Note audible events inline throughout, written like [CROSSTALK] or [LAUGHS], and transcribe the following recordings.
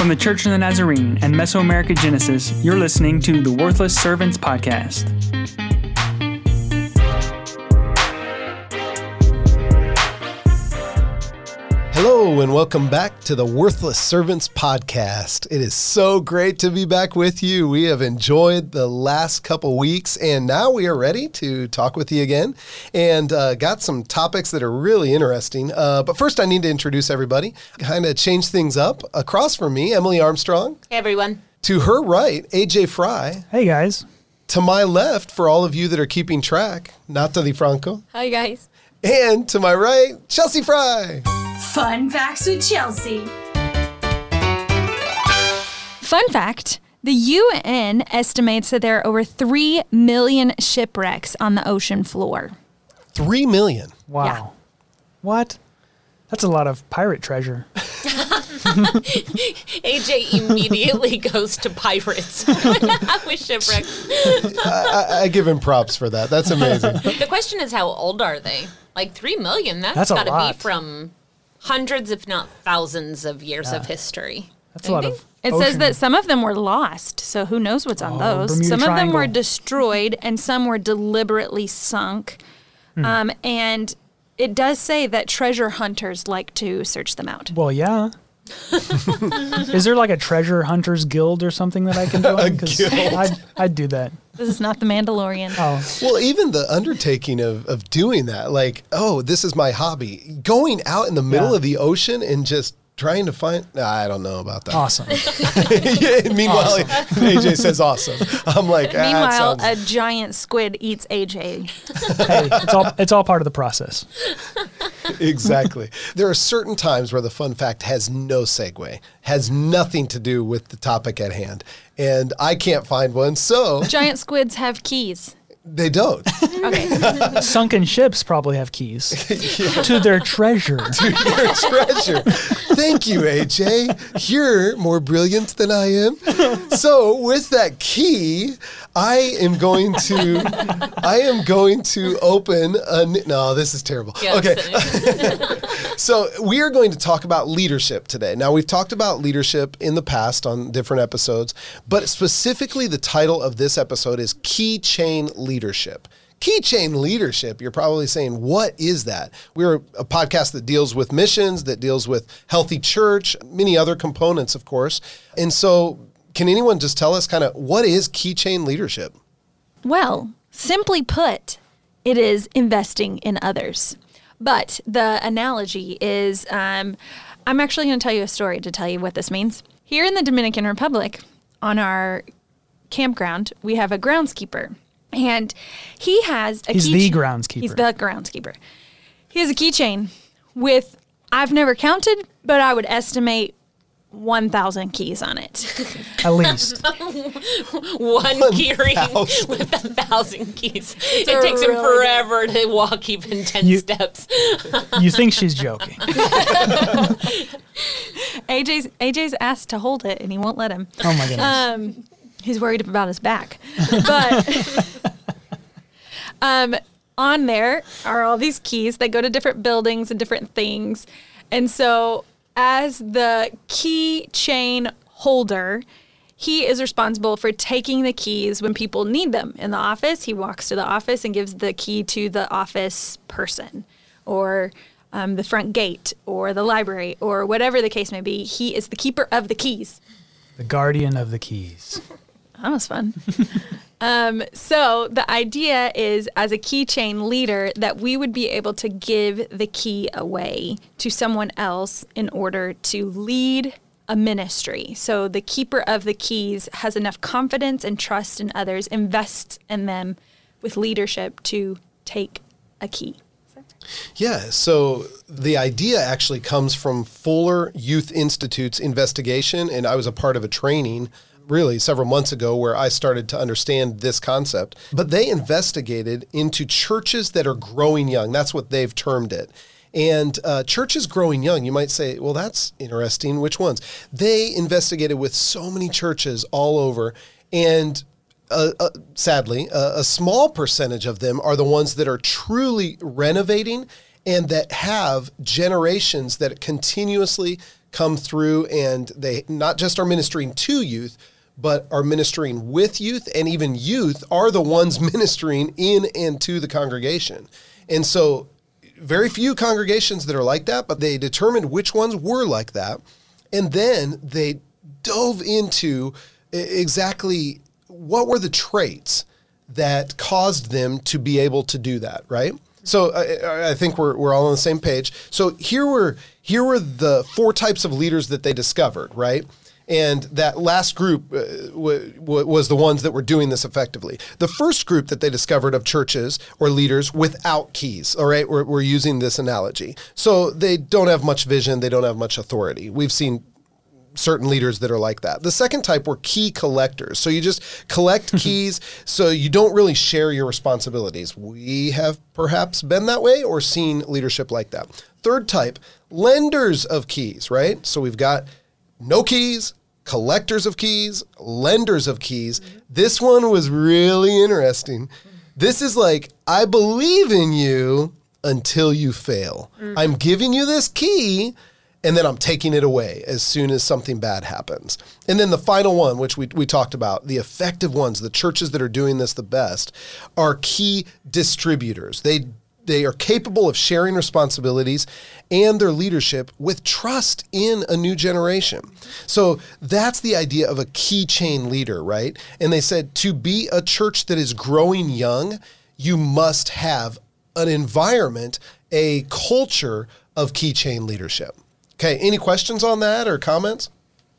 From the Church of the Nazarene and Mesoamerica Genesis, you're listening to the Worthless Servants Podcast. Hello, and welcome back to the Worthless Servants Podcast. It is so great to be back with you. We have enjoyed the last couple weeks, and now we are ready to talk with you again and uh, got some topics that are really interesting. Uh, but first, I need to introduce everybody, kind of change things up. Across from me, Emily Armstrong. Hey everyone. To her right, AJ Fry. Hey, guys. To my left, for all of you that are keeping track, Natalie Franco. Hi guys. And to my right, Chelsea Fry. Fun facts with Chelsea. Fun fact the UN estimates that there are over 3 million shipwrecks on the ocean floor. Three million. Wow. Yeah. What? That's a lot of pirate treasure. [LAUGHS] [LAUGHS] AJ immediately [LAUGHS] goes to pirates with shipwrecks. I, I give him props for that. That's amazing. The question is, how old are they? Like three million? That's, That's a got to be from hundreds, if not thousands, of years of history. That's a lot Maybe? of. It says that some of them were lost, so who knows what's on Oh, those. Bermuda some of them were destroyed and some were deliberately sunk. Hmm. Um, and it does say that treasure hunters like to search them out. Well, yeah. [LAUGHS] Is there like a treasure hunters guild or something that I can join? [LAUGHS] 'Cause guild. I'd, I'd do that. This is not the Mandalorian. Oh, Well, even the undertaking of, of doing that, like, oh, this is my hobby. Going out in the middle Yeah. of the ocean and just trying to find, I don't know about that. awesome. [LAUGHS] [LAUGHS] yeah, meanwhile, AJ says awesome. I'm like, ah, Meanwhile, sounds- a giant squid eats AJ. hey, it's all it's all part of the process. exactly. There are certain times where the fun fact has no segue, has nothing to do with the topic at hand. And I can't find one, so Giant squids have keys. They don't. Okay. [LAUGHS] Sunken ships probably have keys [LAUGHS] to their treasure. [LAUGHS] your treasure. Thank you, AJ. You're more brilliant than I am. So, with that key, I am going to, I am going to open a. n- No, this is terrible. Yeah, okay, so we are going to talk about leadership today. Now, we've talked about leadership in the past on different episodes, but specifically, the title of this episode is Key Chain Leadership. Keychain leadership, you're probably saying, what is that? We're a podcast that deals with missions, that deals with healthy church, many other components, of course. And so, can anyone just tell us kind of what is keychain leadership? Well, simply put, it is investing in others. But the analogy is um, I'm actually going to tell you a story to tell you what this means. Here in the Dominican Republic, on our campground, we have a groundskeeper. And he has a He's key- the groundskeeper. He's the groundskeeper. He has a keychain with, I've never counted, but I would estimate 1,000 keys on it. [LAUGHS] At least. [LAUGHS] One [LAUGHS] key ring with a thousand keys. it takes him really forever to walk even 10 You- steps. You think she's joking? AJ's AJ's asked to hold it and he won't let him. Oh my goodness. Um, he's worried about his back. But [LAUGHS] um, on there are all these keys that go to different buildings and different things. And so, as the key chain holder, he is responsible for taking the keys when people need them in the office. He walks to the office and gives the key to the office person or um, the front gate or the library or whatever the case may be. He is the keeper of the keys. the guardian of the keys. That was fun. [LAUGHS] um, so the idea is, as a keychain leader, that we would be able to give the key away to someone else in order to lead a ministry. So the keeper of the keys has enough confidence and trust in others, invests in them with leadership to take a key. Yeah, so the idea actually comes from Fuller Youth Institute's investigation, and I was a part of a training really several months ago where I started to understand this concept. But they investigated into churches that are growing young. That's what they've termed it. And uh, churches growing young, you might say, well, that's interesting. Which ones? They investigated with so many churches all over, and uh, uh, sadly, a small percentage of them are the ones that are truly renovating and that have generations that continuously come through and they not just are ministering to youth, but are ministering with youth, and even youth are the ones [LAUGHS] ministering in and to the congregation. And so, very few congregations that are like that, but they determined which ones were like that. And then they dove into exactly what were the traits that caused them to be able to do that, right? So I, I think we're, we're all on the same page. So here were here were the four types of leaders that they discovered, right? And that last group uh, w- w- was the ones that were doing this effectively. The first group that they discovered of churches or leaders without keys, all right, we're, we're using this analogy. So they don't have much vision, they don't have much authority. We've seen certain leaders that are like that. The second type were key collectors. So you just collect [LAUGHS] keys so you don't really share your responsibilities. We have perhaps been that way or seen leadership like that. Third type, lenders of keys, right? So we've got no keys, collectors of keys, lenders of keys. Mm-hmm. This one was really interesting. This is like, I believe in you until you fail. Mm-hmm. I'm giving you this key and then I'm taking it away as soon as something bad happens. And then the final one, which we, we talked about, the effective ones, the churches that are doing this the best, are key distributors. They they are capable of sharing responsibilities and their leadership with trust in a new generation. So that's the idea of a key chain leader, right? And they said to be a church that is growing young, you must have an environment, a culture of key chain leadership. Okay, any questions on that or comments?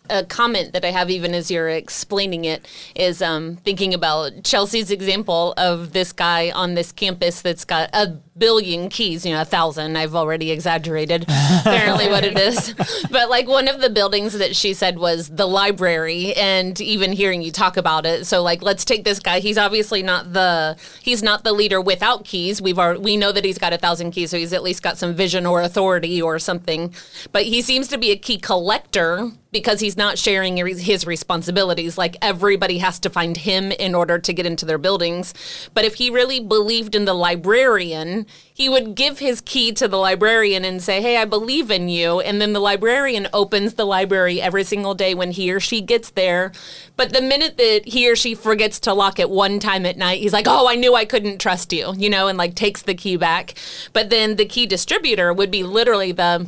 a comment that I have, even as you're explaining it, is um, thinking about Chelsea's example of this guy on this campus that's got a billion keys, you know, a thousand. I've already exaggerated apparently what it is. [LAUGHS] But like one of the buildings that she said was the library, and even hearing you talk about it. So like, let's take this guy. He's obviously not the he's not the leader without keys. We've already, we know that he's got a thousand keys, so he's at least got some vision or authority or something. But he seems to be a key collector because he's not sharing his responsibilities. Like everybody has to find him in order to get into their buildings. But if he really believed in the librarian, he would give his key to the librarian and say, Hey, I believe in you. And then the librarian opens the library every single day when he or she gets there. But the minute that he or she forgets to lock it one time at night, he's like, Oh, I knew I couldn't trust you, you know, and like takes the key back. But then the key distributor would be literally the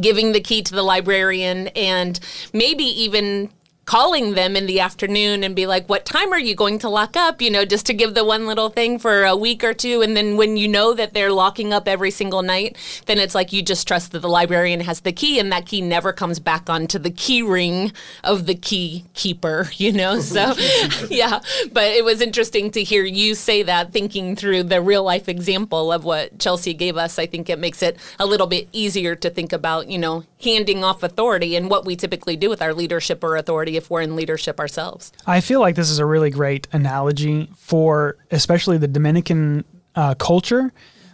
giving the key to the librarian and maybe even calling them in the afternoon and be like, What time are you going to lock up? You know, just to give the one little thing for a week or two. And then when you know that they're locking up every single night, then it's like you just trust that the librarian has the key and that key never comes back onto the key ring of the key keeper, [LAUGHS] you know? So, [LAUGHS] yeah. But it was interesting to hear you say that, thinking through the real life example of what Chelsea gave us. I think it makes it a little bit easier to think about, you know, handing off authority and what we typically do with our leadership or authority if we're in leadership ourselves. I feel like this is a really great analogy for especially the Dominican uh, culture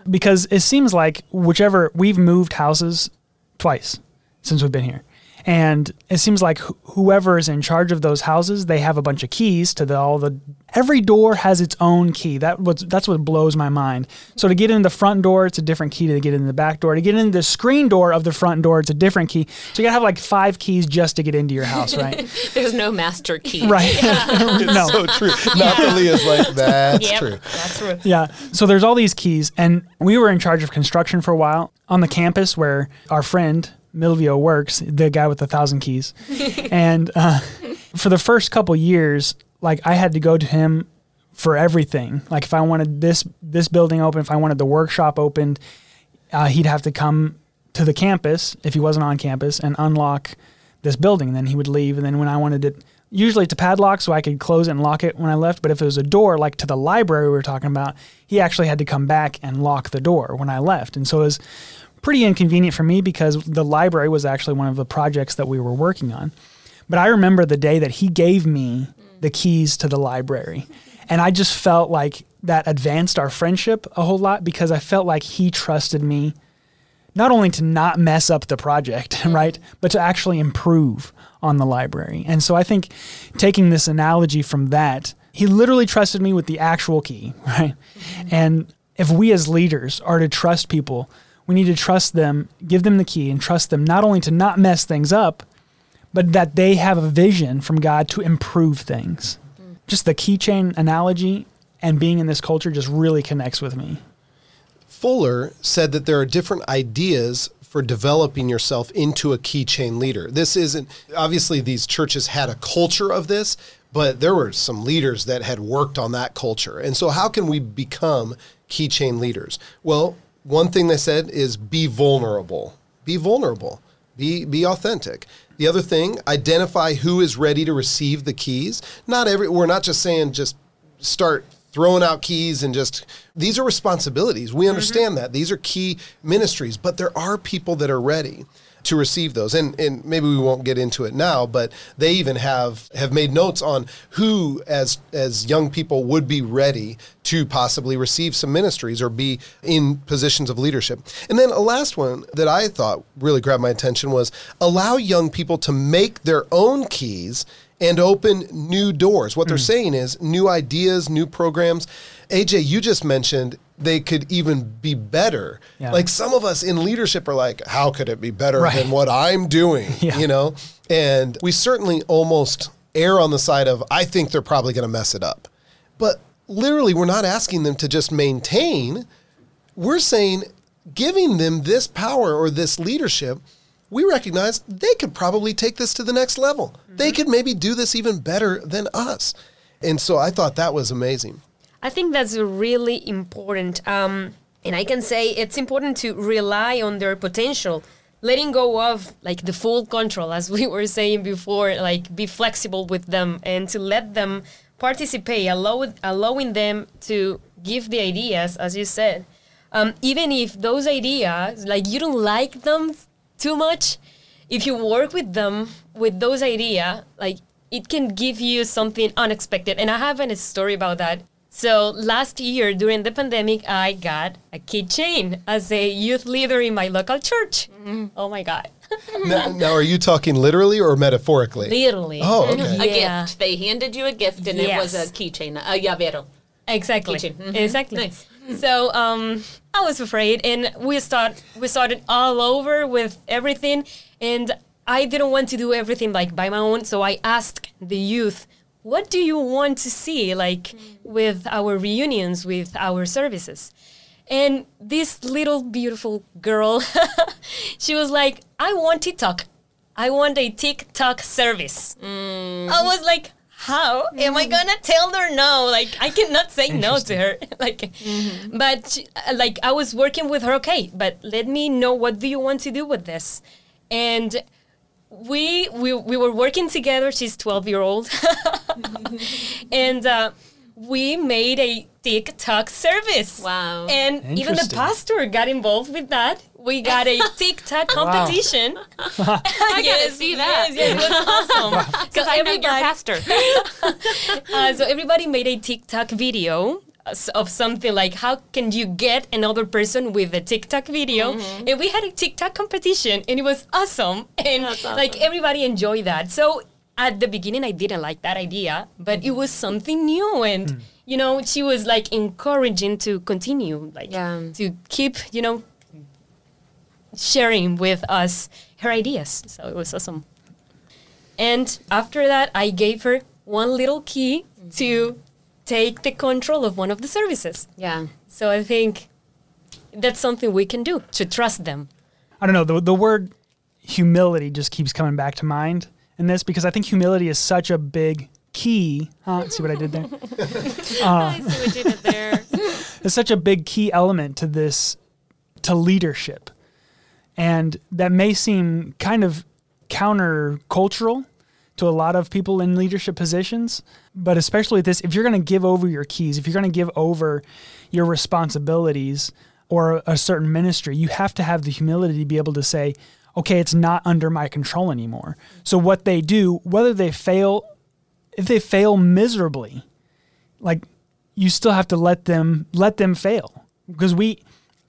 because it seems like whichever we've moved houses twice since we've been here. And it seems like wh- whoever is in charge of those houses, they have a bunch of keys to the, all the. Every door has its own key. That was that's what blows my mind. So to get in the front door, it's a different key to get in the back door. To get in the screen door of the front door, it's a different key. So you gotta have like five keys just to get into your house, right? [LAUGHS] There's no master key. [LAUGHS] right. [LAUGHS] no. So true. Nathalia's like, that's Yep, true. that's true. Yeah. So there's all these keys, and we were in charge of construction for a while on the campus where our friend Milvio works, the guy with the thousand keys. [LAUGHS] and uh, for the first couple years, like I had to go to him for everything. Like if I wanted this this building open, if I wanted the workshop opened, uh, he'd have to come to the campus if he wasn't on campus and unlock this building. And then he would leave. And then when I wanted it, usually to padlock so I could close it and lock it when I left. But if it was a door, like to the library we were talking about, he actually had to come back and lock the door when I left. And so it was pretty inconvenient for me because the library was actually one of the projects that we were working on. But I remember the day that he gave me the keys to the library. And I just felt like that advanced our friendship a whole lot because I felt like he trusted me not only to not mess up the project, [LAUGHS] right, but to actually improve on the library. And so I think taking this analogy from that, he literally trusted me with the actual key, [LAUGHS] right? And if we as leaders are to trust people we need to trust them, give them the key, and trust them not only to not mess things up, but that they have a vision from God to improve things. Mm-hmm. Just the keychain analogy and being in this culture just really connects with me. Fuller said that there are different ideas for developing yourself into a keychain leader. This isn't obviously these churches had a culture of this, but there were some leaders that had worked on that culture. And so how can we become keychain leaders? Well, one thing they said is be vulnerable. Be vulnerable. Be be authentic. The other thing, identify who is ready to receive the keys. Not every we're not just saying just start throwing out keys and just these are responsibilities. We understand mm-hmm. that. These are key ministries, but there are people that are ready to receive those. And and maybe we won't get into it now, but they even have have made notes on who as as young people would be ready to possibly receive some ministries or be in positions of leadership. And then a last one that I thought really grabbed my attention was allow young people to make their own keys and open new doors. What they're hmm. saying is new ideas, new programs. AJ, you just mentioned they could even be better. Yeah. Like some of us in leadership are like, how could it be better Right. than what I'm doing? [LAUGHS] Yeah. You know? And we certainly almost err on the side of, I think they're probably going to mess it up. But literally, we're not asking them to just maintain. We're saying, giving them this power or this leadership, we recognize they could probably take this to the next level. They mm-hmm. could maybe do this even better than us. And so I thought that was amazing. I think that's really important. Um, and I can say it's important to rely on their potential, letting go of like the full control, as [LAUGHS] we were saying before, like be flexible with them and to let them participate, allow, allowing them to give the ideas, as you said. Um, even if those ideas, like you don't like them too much, if you work with them with those ideas, like it can give you something unexpected. And I have a story about that. So last year during the pandemic, I got a keychain as a youth leader in my local church. Oh my God. [LAUGHS] now, now, are you talking literally or metaphorically? Literally. Oh, okay. [LAUGHS] A Yeah. gift. They handed you a gift, and it was a Yes. keychain, a llavero. Exactly. Keychain. Mhm. Exactly. Nice. So um, I was afraid, and we start we started all over with everything, and I didn't want to do everything like by my own. So I asked the youth, "What do you want to see, like mm. with our reunions, with our services?" And this little beautiful girl, [LAUGHS] she was like, "I want TikTok. I want a TikTok service." Mm. I was like, how am I mm. gonna tell her no? Like I cannot say no to her. [LAUGHS] like, mm-hmm. but she, like I was working with her. Okay, but let me know what do you want to do with this, and we we we were working together. She's twelve year old, [LAUGHS] and uh, we made a TikTok service. Wow. And even the pastor got involved with that. We got a [LAUGHS] TikTok competition. [LAUGHS] I gotta see that. Yes, yes, it was awesome. Because I know your pastor. Uh, so everybody made a TikTok video s- of something like how can you get another person with a TikTok video, Mm-hmm. and we had a TikTok competition, and it was awesome, [LAUGHS] and like everybody enjoyed that. So at the beginning, I didn't like that idea, but it was something new, and you know, she was like encouraging to continue, like Yeah. to keep, you know, sharing with us her ideas. So it was awesome. And after that, I gave her one little key to take the control of one of the services. Yeah. So I think that's something we can do to trust them. I don't know, the, the word humility just keeps coming back to mind in this because I think humility is such a big key. Huh? See what I did there? [LAUGHS] Uh, I see what you did there. [LAUGHS] It's such a big key element to this, to leadership. And that may seem kind of countercultural to a lot of people in leadership positions. But especially this, if you're going to give over your keys, if you're going to give over your responsibilities or a certain ministry, you have to have the humility to be able to say, okay, it's not under my control anymore. So what they do, whether they fail, if they fail miserably, like you still have to let them let them fail because we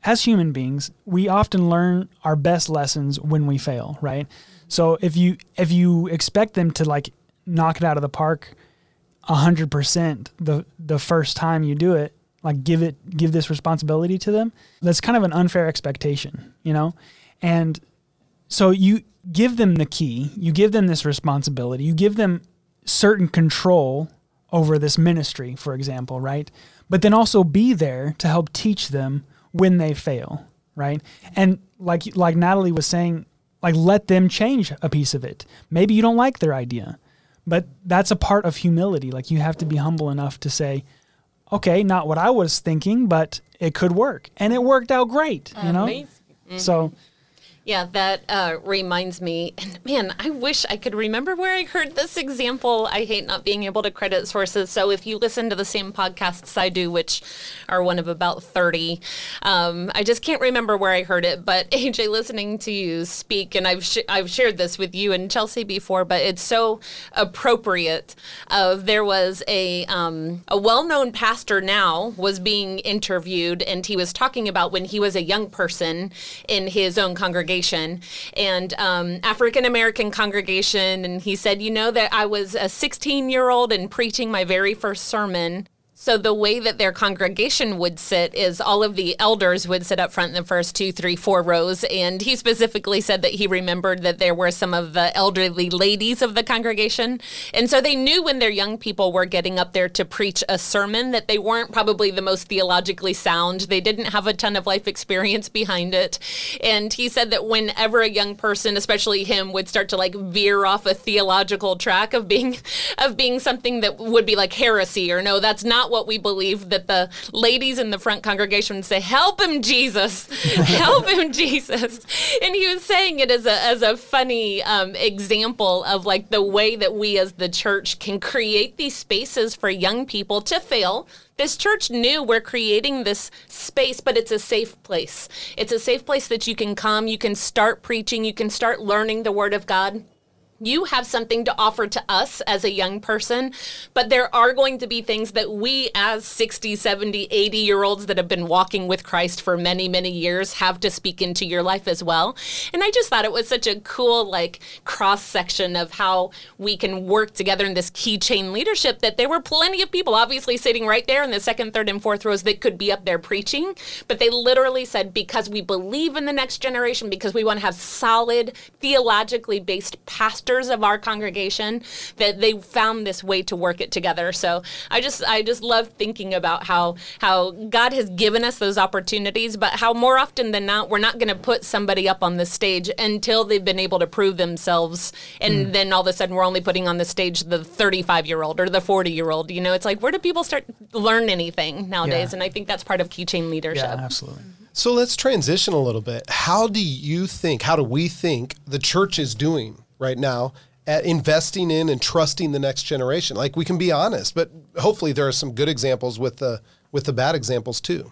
as human beings we often learn our best lessons when we fail right so if you if you expect them to like knock it out of the park 100% the the first time you do it like give it give this responsibility to them that's kind of an unfair expectation you know? And so you give them the key you give them this responsibility you give them certain control over this ministry for example right? But then also be there to help teach them when they fail right? And like like natalie was saying like let them change a piece of it. Maybe you don't like their idea but that's a part of humility. Like you have to be humble enough to say okay not what i was thinking but it could work. And it worked out great you uh, know? Amazing. so Yeah, that uh, reminds me. And man, I wish I could remember where I heard this example. I hate not being able to credit sources. So if you listen to the same podcasts I do, which are one of about 30, um, I just can't remember where I heard it. But [LAUGHS] AJ, listening to you speak, and I've, sh- I've shared this with you and Chelsea before, but it's so appropriate. Of there was a, um, a well known pastor now was being interviewed, and he was talking about when he was a young person in his own congregation and um, African American congregation. And he said, You know, that I was a 16 year old and preaching my very first sermon. So the way that their congregation would sit is all of the elders would sit up front in the first two, three, four rows. And he specifically said that he remembered that there were some of the elderly ladies of the congregation. And so they knew when their young people were getting up there to preach a sermon that they weren't probably the most theologically sound. They didn't have a ton of life experience behind it. And he said that whenever a young person, especially him, would start to like veer off a theological track of being of being something that would be like heresy or no, that's not what we believe, that the ladies in the front congregation would say, Help him, Jesus! [LAUGHS] Help him, Jesus! And he was saying it as a as a funny um, example of like the way that we as the church can create these spaces for young people to fail this church knew we're creating this space, but it's a safe place. It's a safe place that you can come, you can start preaching, you can start learning the Word of God. You have something to offer to us as a young person, but there are going to be things that we, as 60, 70, 80 year olds that have been walking with Christ for many, many years, have to speak into your life as well. And I just thought it was such a cool, like, cross section of how we can work together in this keychain leadership that there were plenty of people, obviously, sitting right there in the second, third, and fourth rows that could be up there preaching. But they literally said, because we believe in the next generation, because we want to have solid, theologically based pastors of our congregation, that they found this way to work it together. So I just, I just love thinking about how, how God has given us those opportunities, but how more often than not, we're not going to put somebody up on the stage until they've been able to prove themselves. And mm. then all of a sudden, we're only putting on the stage the 35 year old or the 40 year old. You know, it's like, where do people start learn anything nowadays? Yeah. And I think that's part of keychain leadership. yeah absolutely mm-hmm. So let's transition a little bit. How do you think, how do we think the church is doing right now at investing in and trusting the next generation? Like we can be honest, but hopefully there are some good examples with the with the bad examples too.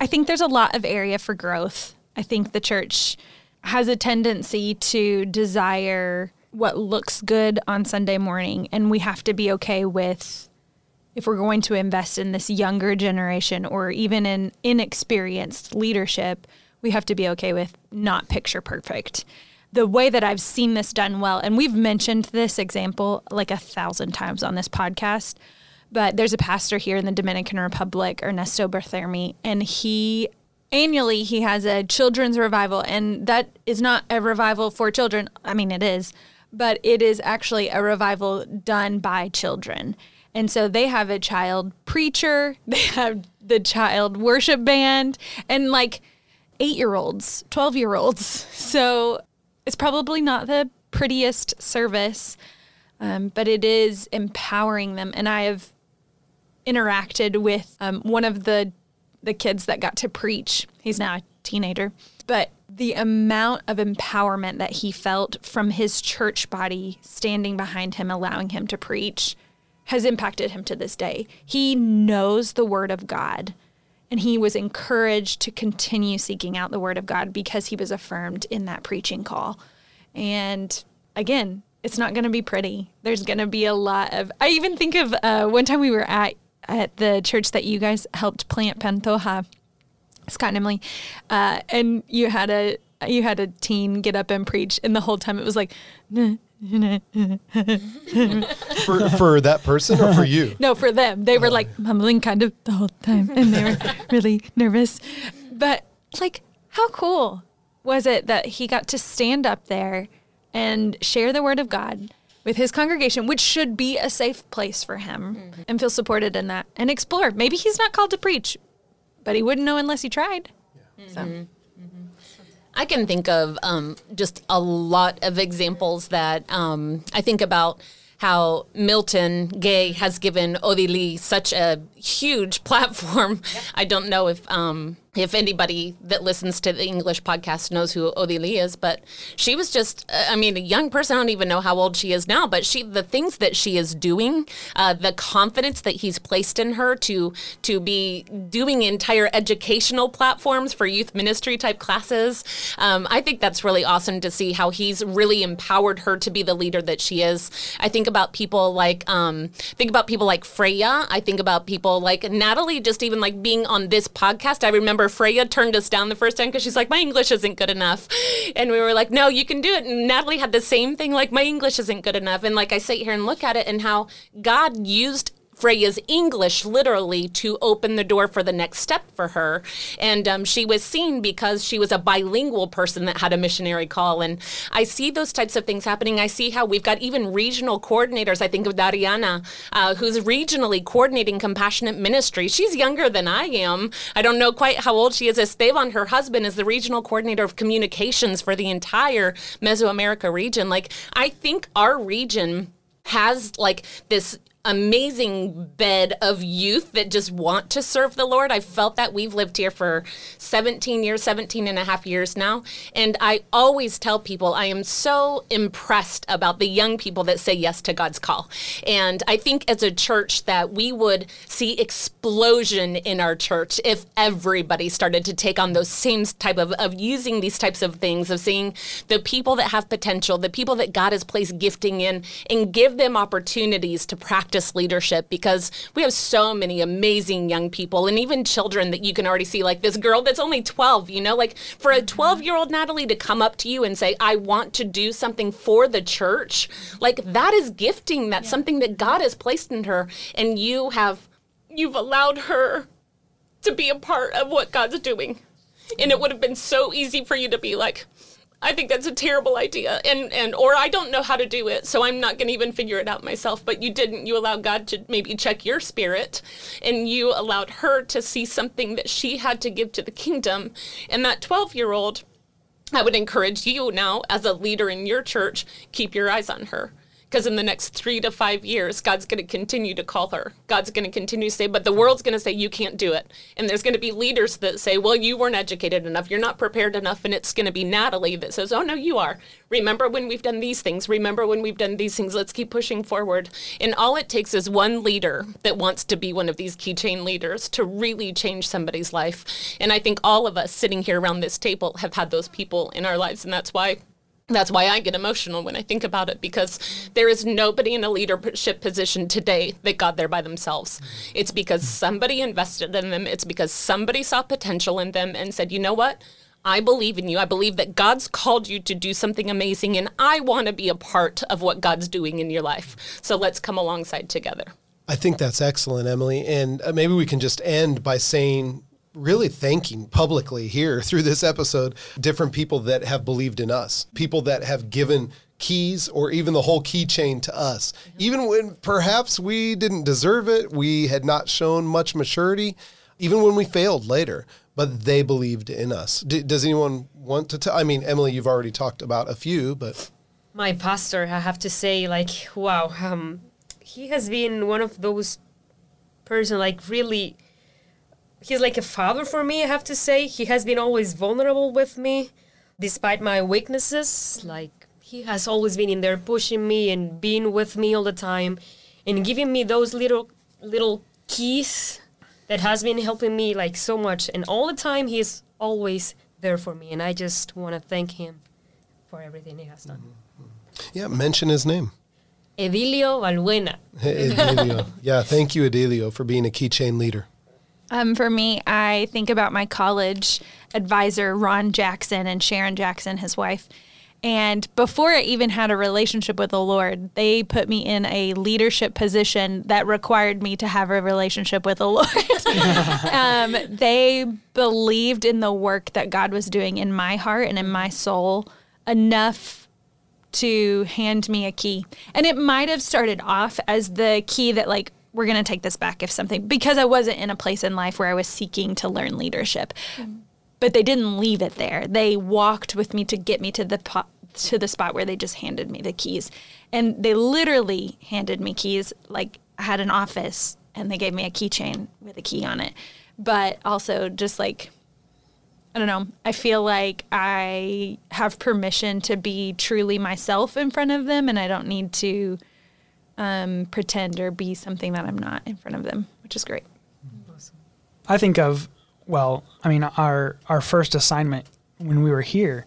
I think there's a lot of area for growth. I think the church has a tendency to desire what looks good on Sunday morning, and we have to be okay with if we're going to invest in this younger generation or even in inexperienced leadership, we have to be okay with not picture perfect. The way that I've seen this done well, and we've mentioned this example like a thousand times on this podcast, but there's a pastor here in the Dominican Republic, Ernesto Berthermi, and he annually he has a children's revival, and that is not a revival for children. I mean, it is, but it is actually a revival done by children. And so they have a child preacher, [LAUGHS] they have the child worship band, and like eight year olds, 12 year olds. [LAUGHS] So it's probably not the prettiest service, um, but it is empowering them. And I have interacted with um, one of the the kids that got to preach. He's now a teenager, but the amount of empowerment that he felt from his church body standing behind him, allowing him to preach, has impacted him to this day. He knows the word of God. And he was encouraged to continue seeking out the word of God because he was affirmed in that preaching call. And again, it's not going to be pretty. There's going to be a lot of. I even think of uh, one time we were at at the church that you guys helped plant Pantoja, Scott and Emily, uh, and you had a you had a teen get up and preach, and the whole time it was like, "Nah, For, for that person or for you? No, for them. They were like mumbling kind of the whole time and they were [LAUGHS] really nervous. But like, how cool was it that he got to stand up there and share the word of God with his congregation, which should be a safe place for him mm-hmm. and feel supported in that and explore. Maybe he's not called to preach, but he wouldn't know unless he tried. So. Mm-hmm. I can think of um, just a lot of examples that um, I think about how Milton Gay has given Odili such a huge [LAUGHS] platform. I don't know if um, if anybody that listens to the English podcast knows who Odili is, but she was just, I mean, a young person. I don't even know how old she is now, but she, the things that she is doing, uh, the confidence that he's placed in her to to be doing entire educational platforms for youth ministry type classes. Um, I think that's really awesome to see how he's really empowered her to be the leader that she is. I think about people like, um, think about people like Freya. I think about people like Natalie, just even like being on this podcast. I remember Freya turned us down the first time because she's like, my English isn't good enough. And we were like, no, you can do it. And Natalie had the same thing, like, my English isn't good enough. And like, I sit here and look at it and how God used Freya's English literally to open the door for the next step for her. And um, she was seen because she was a bilingual person that had a missionary call. And I see those types of things happening. I see how we've got even regional coordinators. I think of Dariana, uh, who's regionally coordinating compassionate ministry. She's younger than I am. I don't know quite how old she is. Esteban, her husband, is the regional coordinator of communications for the entire Mesoamerica region. Like, I think our region has like this amazing bed of youth that just want to serve the Lord. I felt that we've lived here for 17 years, 17 and a half years now. And I always tell people I am so impressed about the young people that say yes to God's call. And I think as a church that we would see explosion in our church if everybody started to take on those same type of, of using these types of things, of seeing the people that have potential, the people that God has placed gifting in, and give them opportunities to practice leadership because we have so many amazing young people and even children that you can already see, like this girl that's only 12, you know, like for a 12 year old Natalie to come up to you and say, I want to do something for the church, like that is gifting. That's something that God has placed in her. And you have, you've allowed her to be a part of what God's doing. And it would have been so easy for you to be like, I think that's a terrible idea. And and or I don't know how to do it, so I'm not going to even figure it out myself. But you didn't. You allowed God to maybe check your spirit and you allowed her to see something that she had to give to the kingdom. And that 12-year-old I would encourage you now as a leader in your church, keep your eyes on her because in the next three to five years, God's going to continue to call her. God's going to continue to say, but the world's going to say, you can't do it. And there's going to be leaders that say, well, you weren't educated enough. You're not prepared enough. And it's going to be Natalie that says, oh, no, you are. Remember when we've done these things. Remember when we've done these things. Let's keep pushing forward. And all it takes is one leader that wants to be one of these keychain leaders to really change somebody's life. And I think all of us sitting here around this table have had those people in our lives. And that's why that's why I get emotional when I think about it because there is nobody in a leadership position today that got there by themselves. It's because somebody invested in them, it's because somebody saw potential in them and said, you know what? I believe in you. I believe that God's called you to do something amazing, and I want to be a part of what God's doing in your life. So let's come alongside together. I think that's excellent, Emily. And uh, maybe we can just end by saying, really thanking publicly here [LAUGHS] through this episode different people that have believed in us, people that have given keys or even the whole keychain to us, even when perhaps we didn't deserve it, we had not shown much maturity, even when we failed later, but they believed in us. D- does anyone want to tell? I mean, Emily, you've already talked about a few, but my pastor, I have to say, like, wow, um, he has been one of those person, like, really. He's like a father for me, I have to say. He has been always vulnerable with me, despite my weaknesses. Like, he has always been in there pushing me and being with me all the time and giving me those little little keys that has been helping me like so much and all the time he's always there for me and I just want to thank him for everything he has done. Mm-hmm. yeah, mention his name. Edilio Valbuena. Edilio. yeah, thank you, Edilio, for being a keychain leader. Um, for me, I think about my college advisor, Ron Jackson, and Sharon Jackson, his wife. And before I even had a relationship with the Lord, they put me in a leadership position that required me to have a relationship with the Lord. [LAUGHS] um, they believed in the work that God was doing in my heart and in my soul enough to hand me a key. And it might have started off as the key that, like, we're going to take this back if something, because I wasn't in a place in life where I was seeking to learn leadership. But they didn't leave it there. They walked with me to get me to the po- to the spot where they just handed me the keys. And they literally handed me keys like I had an office and they gave me a keychain with a key on it. But also just like I don't know. I feel like I have permission to be truly myself in front of them, and I don't need to um, pretend or be something that I'm not in front of them, which is great. I think of well, I mean our our first assignment when we were here,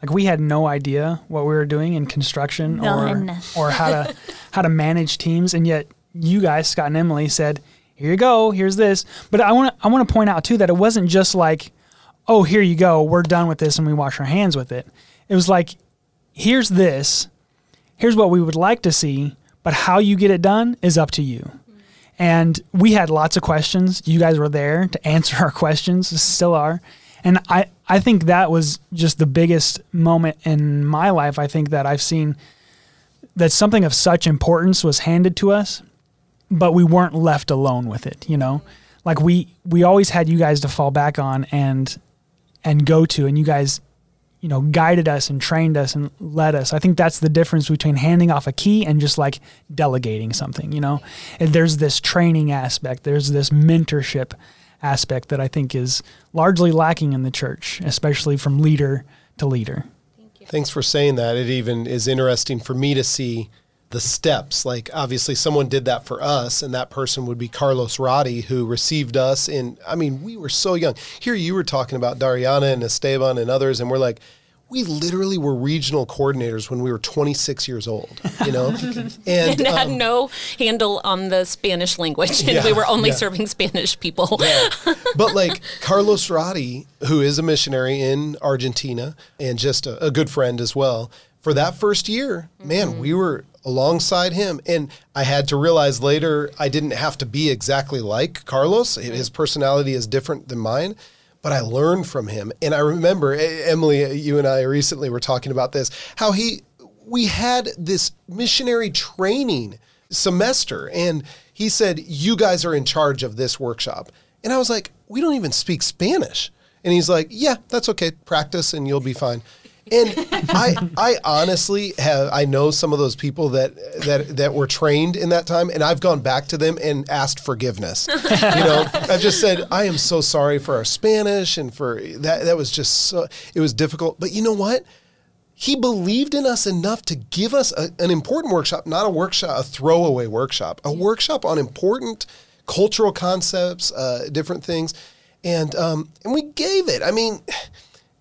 like we had no idea what we were doing in construction None. or or how to [LAUGHS] how to manage teams, and yet you guys, Scott and Emily, said, "Here you go, here's this." But I want I want to point out too that it wasn't just like, "Oh, here you go, we're done with this," and we wash our hands with it. It was like, "Here's this, here's what we would like to see, but how you get it done is up to you." And we had lots of questions. You guys were there to answer our questions, still are. And I, I think that was just the biggest moment in my life. I think that I've seen that something of such importance was handed to us, but we weren't left alone with it, you know? Like we we always had you guys to fall back on and and go to and you guys you know guided us and trained us and led us. I think that's the difference between handing off a key and just like delegating something you know? And there's this training aspect. There's this mentorship aspect that i think is largely lacking in the church especially from leader to leader. Thanks for saying that. It even is interesting for me to see the steps. Like, obviously, someone did that for us, and that person would be Carlos Roddy, who received us. In, I mean, we were so young. Here you were talking about Dariana and Esteban and others, and we're like, we literally were regional coordinators when we were 26 years old, you know? [LAUGHS] And, and had um, no handle on the Spanish language, and Yeah, we were only yeah. serving Spanish people. [LAUGHS] but like Carlos Roddy, who is a missionary in Argentina and just a, a good friend as well, for that first year, man, we were alongside him. And I had to realize later I didn't have to be exactly like Carlos. His personality is different than mine. But I learned from him. And I remember, Emily, you and I recently were talking about this, how he, we had this missionary training semester. And he said, You guys are in charge of this workshop. And I was like, We don't even speak Spanish. And he's like, Yeah, that's okay. Practice and you'll be fine. And I, I honestly have, I know some of those people that, that, that were trained in that time, and I've gone back to them and asked forgiveness. You know, [LAUGHS] I've just said, I am so sorry for our Spanish and for that. That was just so, it was difficult. But you know what? he believed in us enough to give us a, an important workshop, not a workshop, a throwaway workshop, a workshop on important cultural concepts, uh, different things, and um, and we gave it. I mean,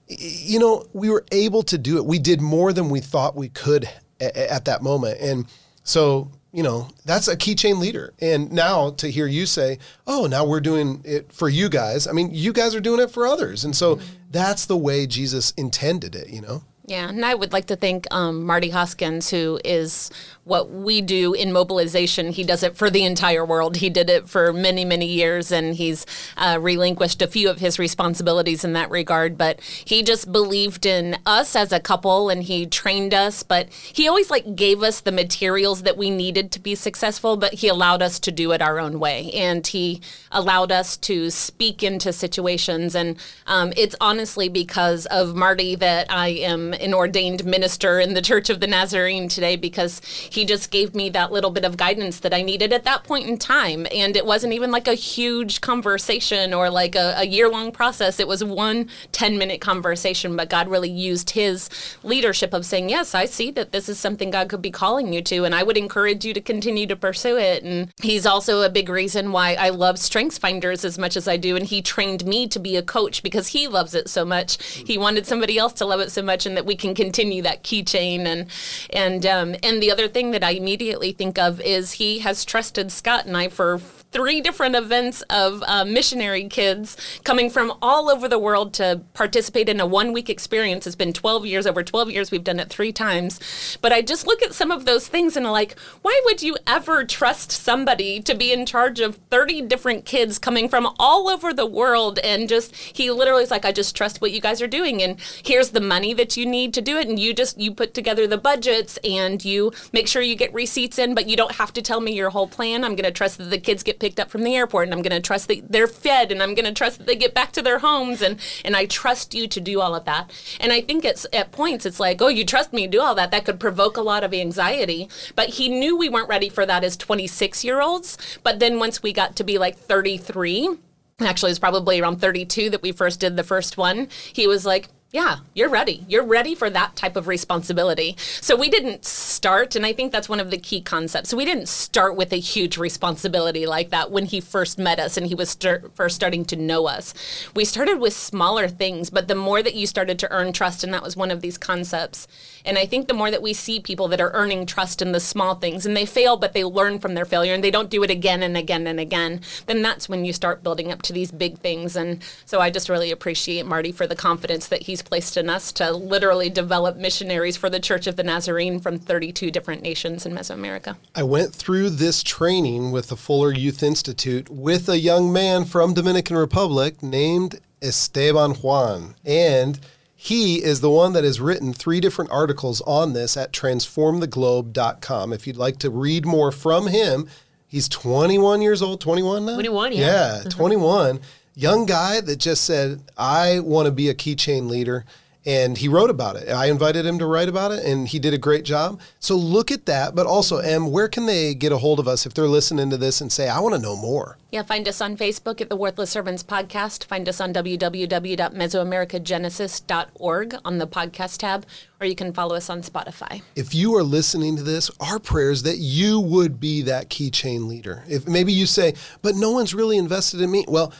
you know, we were able to do it. We did more than we thought we could a- at that moment, and so you know that's a keychain leader. And now to hear you say, "Oh, now we're doing it for you guys," I mean, you guys are doing it for others, and so that's the way Jesus intended it. You know. Yeah, and I would like to thank um, Marty Hoskins, who is what we do in mobilization. He does it for the entire world. He did it for many, many years, and he's uh, relinquished a few of his responsibilities in that regard. But he just believed in us as a couple, and he trained us. But he always like gave us the materials that we needed to be successful. But he allowed us to do it our own way, and he allowed us to speak into situations. And um, it's honestly because of Marty that I am an ordained minister in the Church of the Nazarene today because he just gave me that little bit of guidance that I needed at that point in time. And it wasn't even like a huge conversation or like a, a year long process. It was one 10 minute conversation, but God really used his leadership of saying, Yes, I see that this is something God could be calling you to, and I would encourage you to continue to pursue it. And he's also a big reason why I love Strengths Finders as much as I do. And he trained me to be a coach because he loves it so much. He wanted somebody else to love it so much, and that we can continue that keychain. And and um, and the other thing that I immediately think of is he has trusted Scott and I for three different events of uh, missionary kids coming from all over the world to participate in a one week experience. It's been 12 years, over 12 years, we've done it three times. But I just look at some of those things and I'm like, why would you ever trust somebody to be in charge of 30 different kids coming from all over the world? And just, he literally is like, I just trust what you guys are doing. And here's the money that you need to do it. And you just, you put together the budgets and you make sure you get receipts in, but you don't have to tell me your whole plan. I'm going to trust that the kids get picked up from the airport and I'm going to trust that they're fed and I'm going to trust that they get back to their homes. And, and I trust you to do all of that. And I think it's at points, it's like, oh, you trust me to do all that. That could provoke a lot of anxiety. But he knew we weren't ready for that as 26 year olds. But then once we got to be like 33, actually, it's probably around 32 that we first did the first one, he was like, yeah, you're ready. You're ready for that type of responsibility. So we didn't start, and I think that's one of the key concepts. So we didn't start with a huge responsibility like that when he first met us and he was start, first starting to know us. We started with smaller things, but the more that you started to earn trust, and that was one of these concepts. And I think the more that we see people that are earning trust in the small things and they fail, but they learn from their failure and they don't do it again and again and again, then that's when you start building up to these big things. And so I just really appreciate Marty for the confidence that he's placed in us to literally develop missionaries for the Church of the Nazarene from 32 different nations in Mesoamerica. I went through this training with the Fuller Youth Institute with a young man from Dominican Republic named Esteban Juan. And he is the one that has written three different articles on this at transformtheglobe.com. If you'd like to read more from him, he's 21 years old, 21 now? 21, yeah. Yeah, mm-hmm. 21. Young guy that just said, I want to be a keychain leader. And he wrote about it. I invited him to write about it, and he did a great job. So look at that. But also, Em, where can they get a hold of us if they're listening to this and say, I want to know more? Yeah, find us on Facebook at the Worthless Servants Podcast. Find us on www.mesoamericagenesis.org on the podcast tab, or you can follow us on Spotify. if you are listening to this, our prayer is that you would be that keychain leader. If maybe you say, but no one's really invested in me. Well,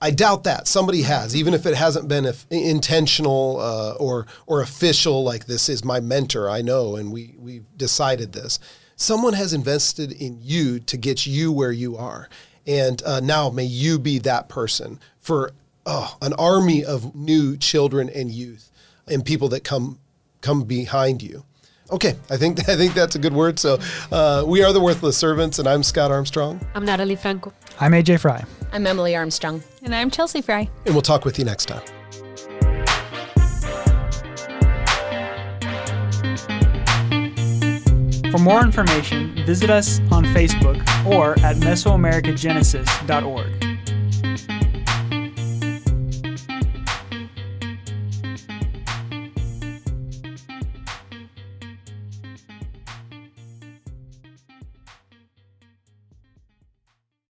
I doubt that somebody has, even if it hasn't been intentional uh, or or official. Like this is my mentor, I know, and we we've decided this. Someone has invested in you to get you where you are, and uh, now may you be that person for oh, an army of new children and youth and people that come come behind you. Okay, I think [LAUGHS] I think that's a good word. So uh, we are the worthless servants, and I'm Scott Armstrong, I'm Natalie Franco. I'm AJ Fry. I'm Emily Armstrong. And I'm Chelsea Fry. and we'll talk with you next time. For more information, visit us on Facebook or at Mesoamericagenesis.org.